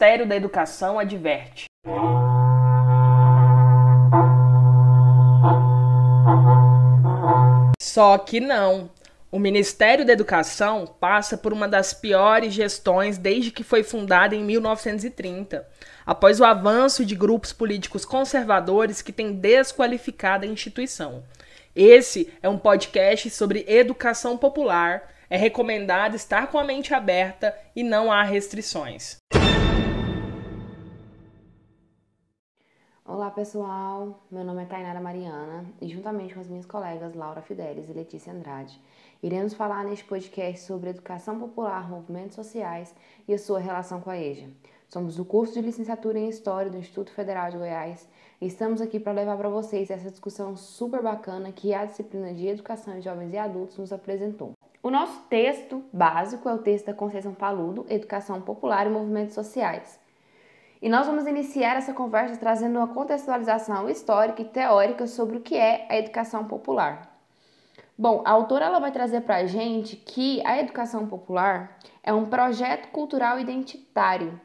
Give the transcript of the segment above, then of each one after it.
Ministério da Educação adverte. Só que não. O Ministério da Educação passa por uma das piores gestões desde que foi fundada em 1930, após o avanço de grupos políticos conservadores que têm desqualificado a instituição. Esse é um podcast sobre educação popular. É recomendado estar com a mente aberta e não há restrições. Olá pessoal, meu nome é Tainara Mariana e juntamente com as minhas colegas Laura Fidelis e Letícia Andrade, iremos falar neste podcast sobre educação popular, movimentos sociais e a sua relação com a EJA. Somos do curso de licenciatura em História do Instituto Federal de Goiás e estamos aqui para levar para vocês essa discussão super bacana que a disciplina de Educação de Jovens e Adultos nos apresentou. O nosso texto básico é o texto da Conceição Paludo, Educação Popular e Movimentos Sociais. E nós vamos iniciar essa conversa trazendo uma contextualização histórica e teórica sobre o que é a educação popular. Bom, a autora ela vai trazer para a gente que a educação popular é um projeto cultural identitário,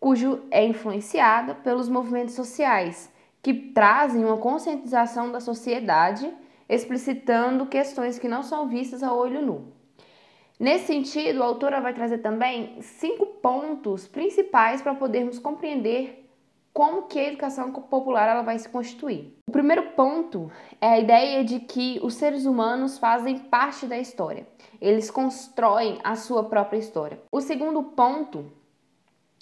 cujo é influenciada pelos movimentos sociais, que trazem uma conscientização da sociedade, explicitando questões que não são vistas a olho nu. Nesse sentido, a autora vai trazer também cinco pontos principais para podermos compreender como que a educação popular ela vai se constituir. O primeiro ponto é a ideia de que os seres humanos fazem parte da história. Eles constroem a sua própria história. O segundo ponto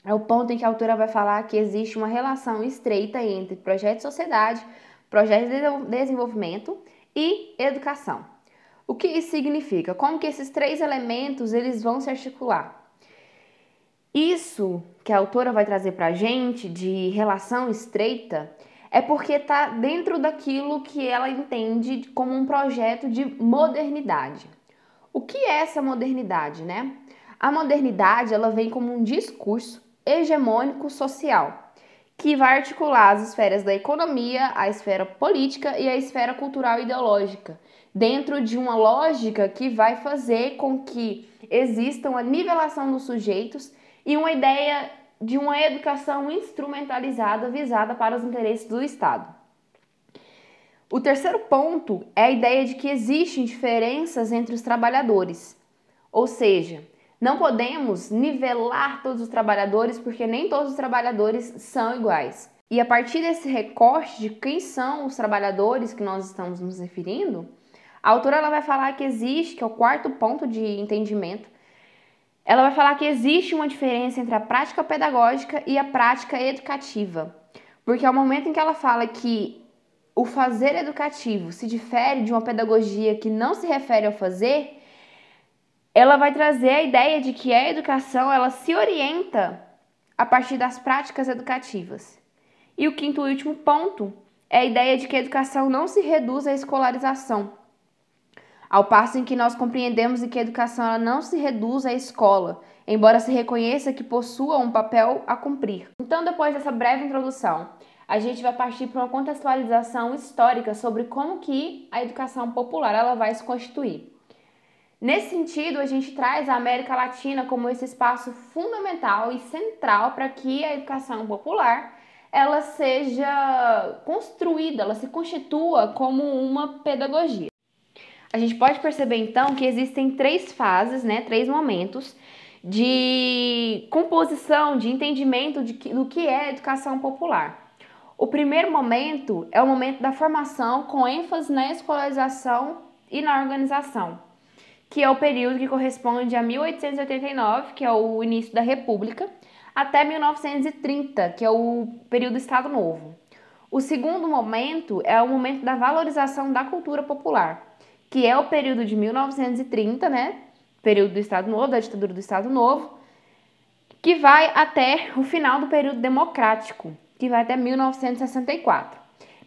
é o ponto em que a autora vai falar que existe uma relação estreita entre projeto de sociedade, projeto de desenvolvimento e educação. O que isso significa? Como que esses três elementos eles vão se articular? Isso que a autora vai trazer para a gente de relação estreita é porque está dentro daquilo que ela entende como um projeto de modernidade. O que é essa modernidade, né? A modernidade ela vem como um discurso hegemônico social que vai articular as esferas da economia, a esfera política e a esfera cultural e ideológica, dentro de uma lógica que vai fazer com que exista uma nivelação dos sujeitos e uma ideia de uma educação instrumentalizada visada para os interesses do Estado. O terceiro ponto é a ideia de que existem diferenças entre os trabalhadores, ou seja, não podemos nivelar todos os trabalhadores porque nem todos os trabalhadores são iguais. E a partir desse recorte de quem são os trabalhadores que nós estamos nos referindo, a autora ela vai falar que existe, que é o quarto ponto de entendimento, ela vai falar que existe uma diferença entre a prática pedagógica e a prática educativa. Porque ao momento em que ela fala que o fazer educativo se difere de uma pedagogia que não se refere ao fazer, ela vai trazer a ideia de que a educação ela se orienta a partir das práticas educativas. E o quinto e último ponto é a ideia de que a educação não se reduz à escolarização, ao passo em que nós compreendemos que a educação não se reduz à escola, embora se reconheça que possua um papel a cumprir. Então, depois dessa breve introdução, a gente vai partir para uma contextualização histórica sobre como que a educação popular ela vai se constituir. Nesse sentido, a gente traz a América Latina como esse espaço fundamental e central para que a educação popular ela seja construída, ela se constitua como uma pedagogia. A gente pode perceber então que existem três fases, né, três momentos de composição, de entendimento de que, do que é educação popular. O primeiro momento é o momento da formação com ênfase na escolarização e na organização, que é o período que corresponde a 1889, que é o início da República, até 1930, que é o período do Estado Novo. O segundo momento é o momento da valorização da cultura popular, que é o período de 1930, né? Período do Estado Novo, da ditadura do Estado Novo, que vai até o final do período democrático, que vai até 1964.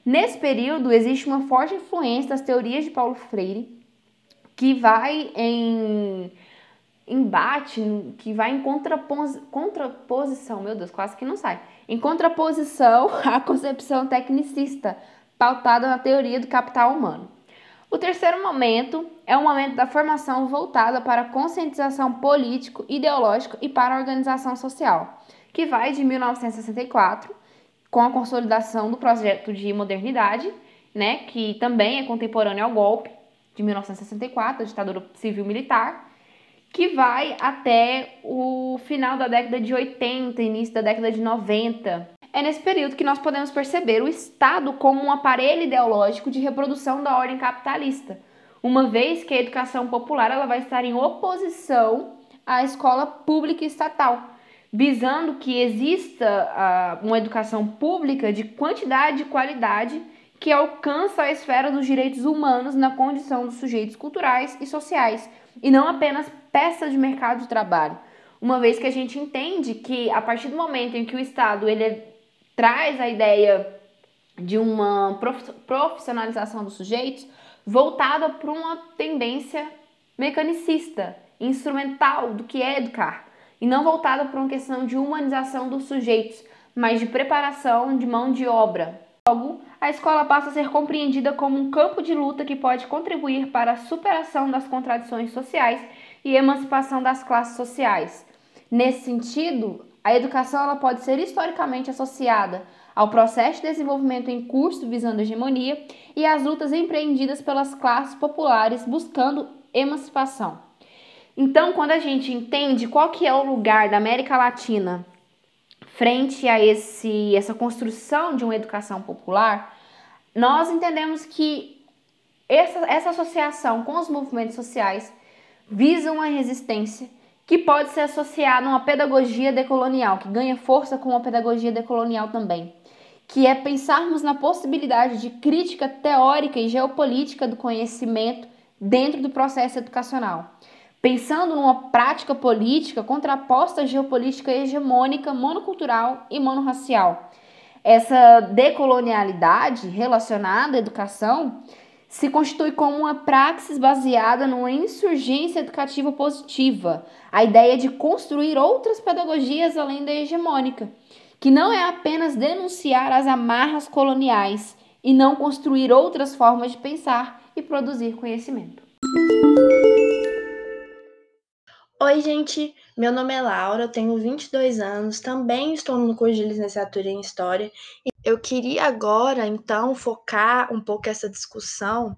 Nesse período existe uma forte influência das teorias de Paulo Freire, que vai em embate, que vai em contrapos, contraposição, meu Deus, quase que não sai, em contraposição à concepção tecnicista pautada na teoria do capital humano. O terceiro momento é o momento da formação voltada para a conscientização político, ideológico e para a organização social, que vai de 1964, com a consolidação do projeto de modernidade, né, que também é contemporâneo ao golpe de 1964, a ditadura civil-militar, que vai até o final da década de 80, início da década de 90. É nesse período que nós podemos perceber o Estado como um aparelho ideológico de reprodução da ordem capitalista, uma vez que a educação popular ela vai estar em oposição à escola pública e estatal, visando que exista uh, uma educação pública de quantidade e qualidade que alcança a esfera dos direitos humanos na condição dos sujeitos culturais e sociais, e não apenas peça de mercado de trabalho. Uma vez que a gente entende que a partir do momento em que o Estado ele traz a ideia de uma profissionalização dos sujeitos voltada para uma tendência mecanicista, instrumental do que é educar, e não voltada para uma questão de humanização dos sujeitos, mas de preparação de mão de obra. Logo, a escola passa a ser compreendida como um campo de luta que pode contribuir para a superação das contradições sociais e emancipação das classes sociais. Nesse sentido, a educação ela pode ser historicamente associada ao processo de desenvolvimento em curso visando a hegemonia e às lutas empreendidas pelas classes populares buscando emancipação. Então, quando a gente entende qual que é o lugar da América Latina frente a esse, essa construção de uma educação popular, nós entendemos que essa, essa associação com os movimentos sociais visa uma resistência que pode ser associada a uma pedagogia decolonial, que ganha força com a pedagogia decolonial também, que é pensarmos na possibilidade de crítica teórica e geopolítica do conhecimento dentro do processo educacional, pensando numa prática política contraposta à geopolítica hegemônica, monocultural e monorracial. Essa decolonialidade relacionada à educação se constitui como uma praxis baseada numa insurgência educativa positiva, a ideia de construir outras pedagogias além da hegemônica, que não é apenas denunciar as amarras coloniais e não construir outras formas de pensar e produzir conhecimento. Oi, gente. Meu nome é Laura, tenho 22 anos, também estou no curso de licenciatura em História. Eu queria agora, então, focar um pouco essa discussão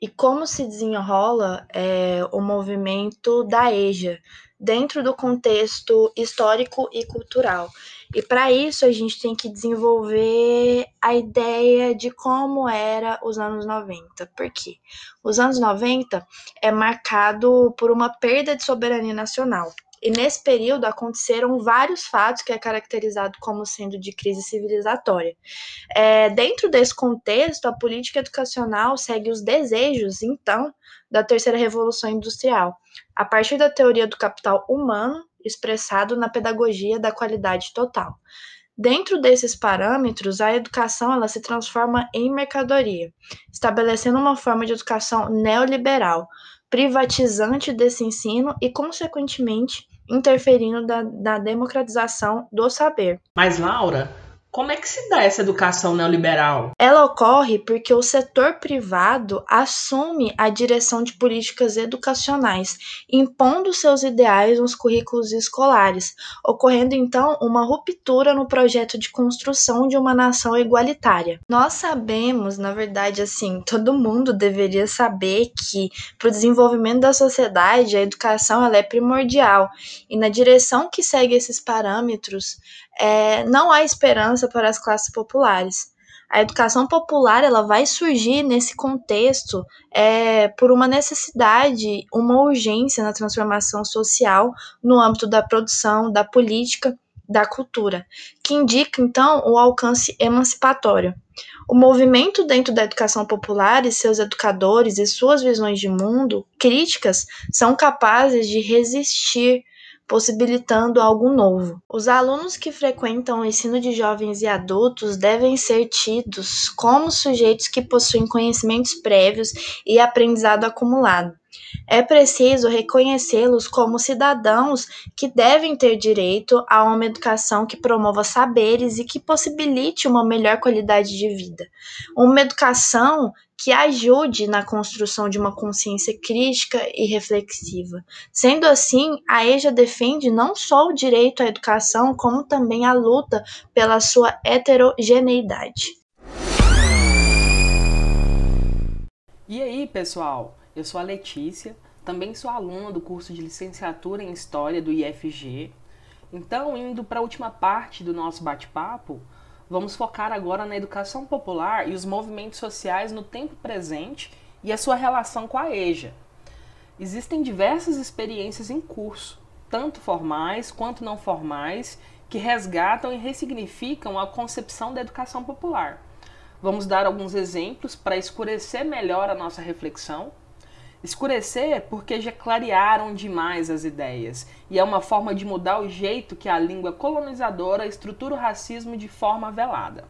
e como se desenrola é, o movimento da EJA dentro do contexto histórico e cultural. E para isso a gente tem que desenvolver a ideia de como era os anos 90. Por quê? Os anos 90 é marcado por uma perda de soberania nacional. E nesse período aconteceram vários fatos que é caracterizado como sendo de crise civilizatória. É, dentro desse contexto, a política educacional segue os desejos, então, da terceira revolução industrial, a partir da teoria do capital humano expressado na pedagogia da qualidade total. Dentro desses parâmetros, a educação ela se transforma em mercadoria, estabelecendo uma forma de educação neoliberal, privatizante desse ensino e, consequentemente, interferindo na, na democratização do saber. Mas, Laura, como é que se dá essa educação neoliberal? Ela ocorre porque o setor privado assume a direção de políticas educacionais, impondo seus ideais nos currículos escolares, ocorrendo então uma ruptura no projeto de construção de uma nação igualitária. Nós sabemos, na verdade, assim, todo mundo deveria saber que para o desenvolvimento da sociedade a educação ela é primordial e na direção que segue esses parâmetros é, não há esperança para as classes populares. A educação popular ela vai surgir nesse contexto é, por uma necessidade, uma urgência na transformação social no âmbito da produção, da política, da cultura, que indica então o alcance emancipatório. O movimento dentro da educação popular e seus educadores e suas visões de mundo críticas são capazes de resistir possibilitando algo novo. Os alunos que frequentam o ensino de jovens e adultos devem ser tidos como sujeitos que possuem conhecimentos prévios e aprendizado acumulado. É preciso reconhecê-los como cidadãos que devem ter direito a uma educação que promova saberes e que possibilite uma melhor qualidade de vida. Uma educação que ajude na construção de uma consciência crítica e reflexiva. Sendo assim, a EJA defende não só o direito à educação, como também a luta pela sua heterogeneidade. E aí, pessoal? Eu sou a Letícia, também sou aluna do curso de licenciatura em História do IFG. Então, indo para a última parte do nosso bate-papo, vamos focar agora na educação popular e os movimentos sociais no tempo presente e a sua relação com a EJA. Existem diversas experiências em curso, tanto formais quanto não formais, que resgatam e ressignificam a concepção da educação popular. Vamos dar alguns exemplos para escurecer melhor a nossa reflexão Escurecer porque já clarearam demais as ideias, e é uma forma de mudar o jeito que a língua colonizadora estrutura o racismo de forma velada.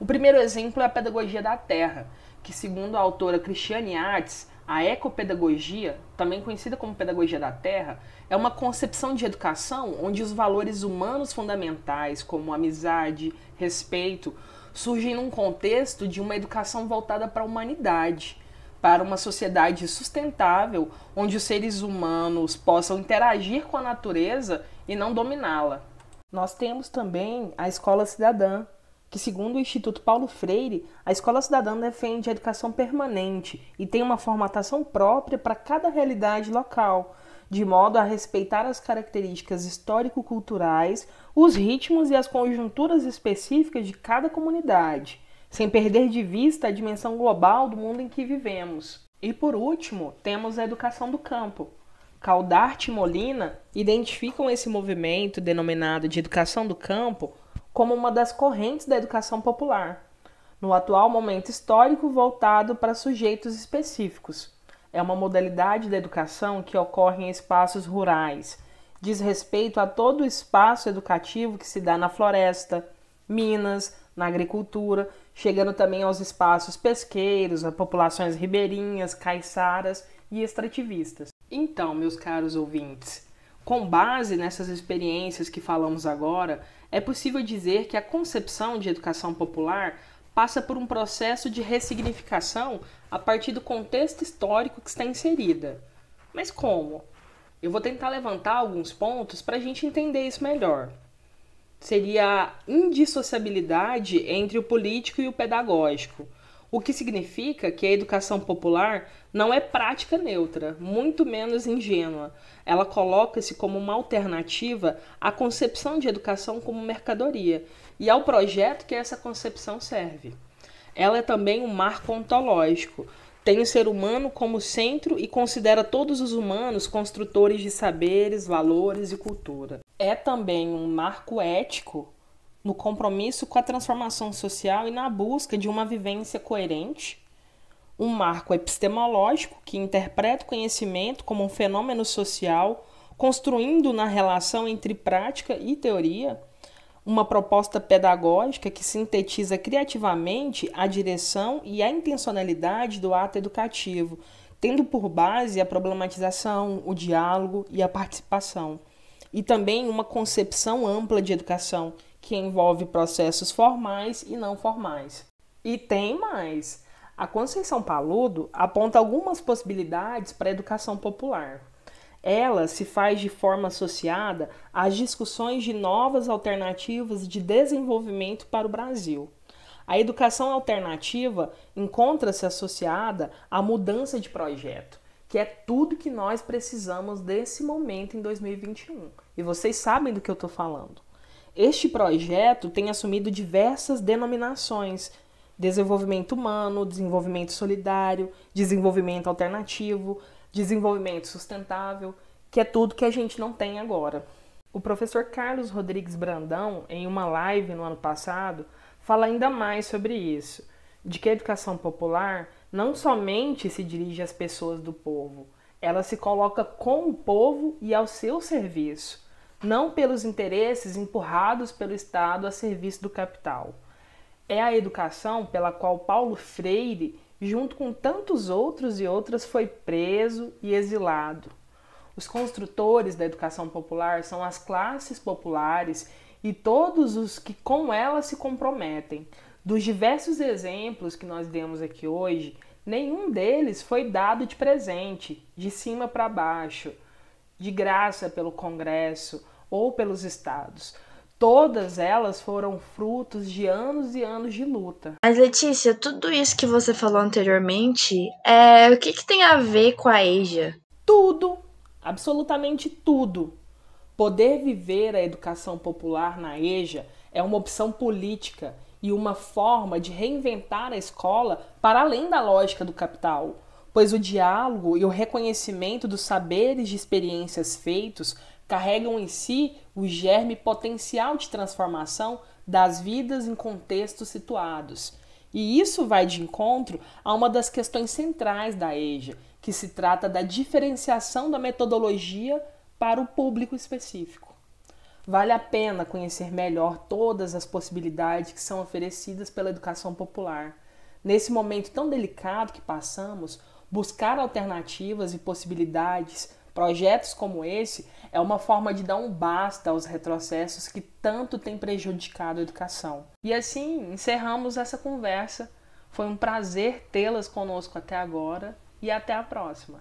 O primeiro exemplo é a pedagogia da terra, que, segundo a autora Cristiane Artes, a ecopedagogia, também conhecida como pedagogia da terra, é uma concepção de educação onde os valores humanos fundamentais, como amizade, respeito, surgem num contexto de uma educação voltada para a humanidade para uma sociedade sustentável, onde os seres humanos possam interagir com a natureza e não dominá-la. Nós temos também a Escola Cidadã, que, segundo o Instituto Paulo Freire, a Escola Cidadã defende a educação permanente e tem uma formatação própria para cada realidade local, de modo a respeitar as características histórico-culturais, os ritmos e as conjunturas específicas de cada comunidade sem perder de vista a dimensão global do mundo em que vivemos. E por último, temos a educação do campo. Caldarte e Molina identificam esse movimento denominado de educação do campo como uma das correntes da educação popular, no atual momento histórico voltado para sujeitos específicos. É uma modalidade da educação que ocorre em espaços rurais, diz respeito a todo o espaço educativo que se dá na floresta, minas, na agricultura chegando também aos espaços pesqueiros, a populações ribeirinhas, caiçaras e extrativistas. Então, meus caros ouvintes, com base nessas experiências que falamos agora, é possível dizer que a concepção de educação popular passa por um processo de ressignificação a partir do contexto histórico que está inserida. Mas como? Eu vou tentar levantar alguns pontos para a gente entender isso melhor seria a indissociabilidade entre o político e o pedagógico, o que significa que a educação popular não é prática neutra, muito menos ingênua. Ela coloca-se como uma alternativa à concepção de educação como mercadoria e ao projeto que essa concepção serve. Ela é também um marco ontológico, tem o ser humano como centro e considera todos os humanos construtores de saberes, valores e cultura. É também um marco ético no compromisso com a transformação social e na busca de uma vivência coerente. Um marco epistemológico que interpreta o conhecimento como um fenômeno social, construindo na relação entre prática e teoria uma proposta pedagógica que sintetiza criativamente a direção e a intencionalidade do ato educativo, tendo por base a problematização, o diálogo e a participação. E também uma concepção ampla de educação, que envolve processos formais e não formais. E tem mais! A Conceição Paludo aponta algumas possibilidades para a educação popular ela se faz de forma associada às discussões de novas alternativas de desenvolvimento para o Brasil. A educação alternativa encontra-se associada à mudança de projeto, que é tudo que nós precisamos desse momento em 2021. E vocês sabem do que eu estou falando. Este projeto tem assumido diversas denominações: desenvolvimento humano, desenvolvimento solidário, desenvolvimento alternativo, desenvolvimento sustentável, que é tudo que a gente não tem agora. O professor Carlos Rodrigues Brandão, em uma live no ano passado, fala ainda mais sobre isso, de que a educação popular não somente se dirige às pessoas do povo, ela se coloca com o povo e ao seu serviço, não pelos interesses empurrados pelo Estado a serviço do capital. É a educação pela qual Paulo Freire junto com tantos outros e outras, foi preso e exilado. Os construtores da educação popular são as classes populares e todos os que com ela se comprometem. Dos diversos exemplos que nós demos aqui hoje, nenhum deles foi dado de presente, de cima para baixo, de graça pelo Congresso ou pelos estados. Todas elas foram frutos de anos e anos de luta. Mas, Letícia, tudo isso que você falou anteriormente, é... o que, que tem a ver com a EJA? Tudo, absolutamente tudo. Poder viver a educação popular na EJA é uma opção política e uma forma de reinventar a escola para além da lógica do capital, pois o diálogo e o reconhecimento dos saberes de experiências feitos carregam em si o germe potencial de transformação das vidas em contextos situados. E isso vai de encontro a uma das questões centrais da EJA, que se trata da diferenciação da metodologia para o público específico. Vale a pena conhecer melhor todas as possibilidades que são oferecidas pela educação popular. Nesse momento tão delicado que passamos, buscar alternativas e possibilidades, projetos como esse, é uma forma de dar um basta aos retrocessos que tanto têm prejudicado a educação. E assim encerramos essa conversa. Foi um prazer tê-las conosco até agora e até a próxima.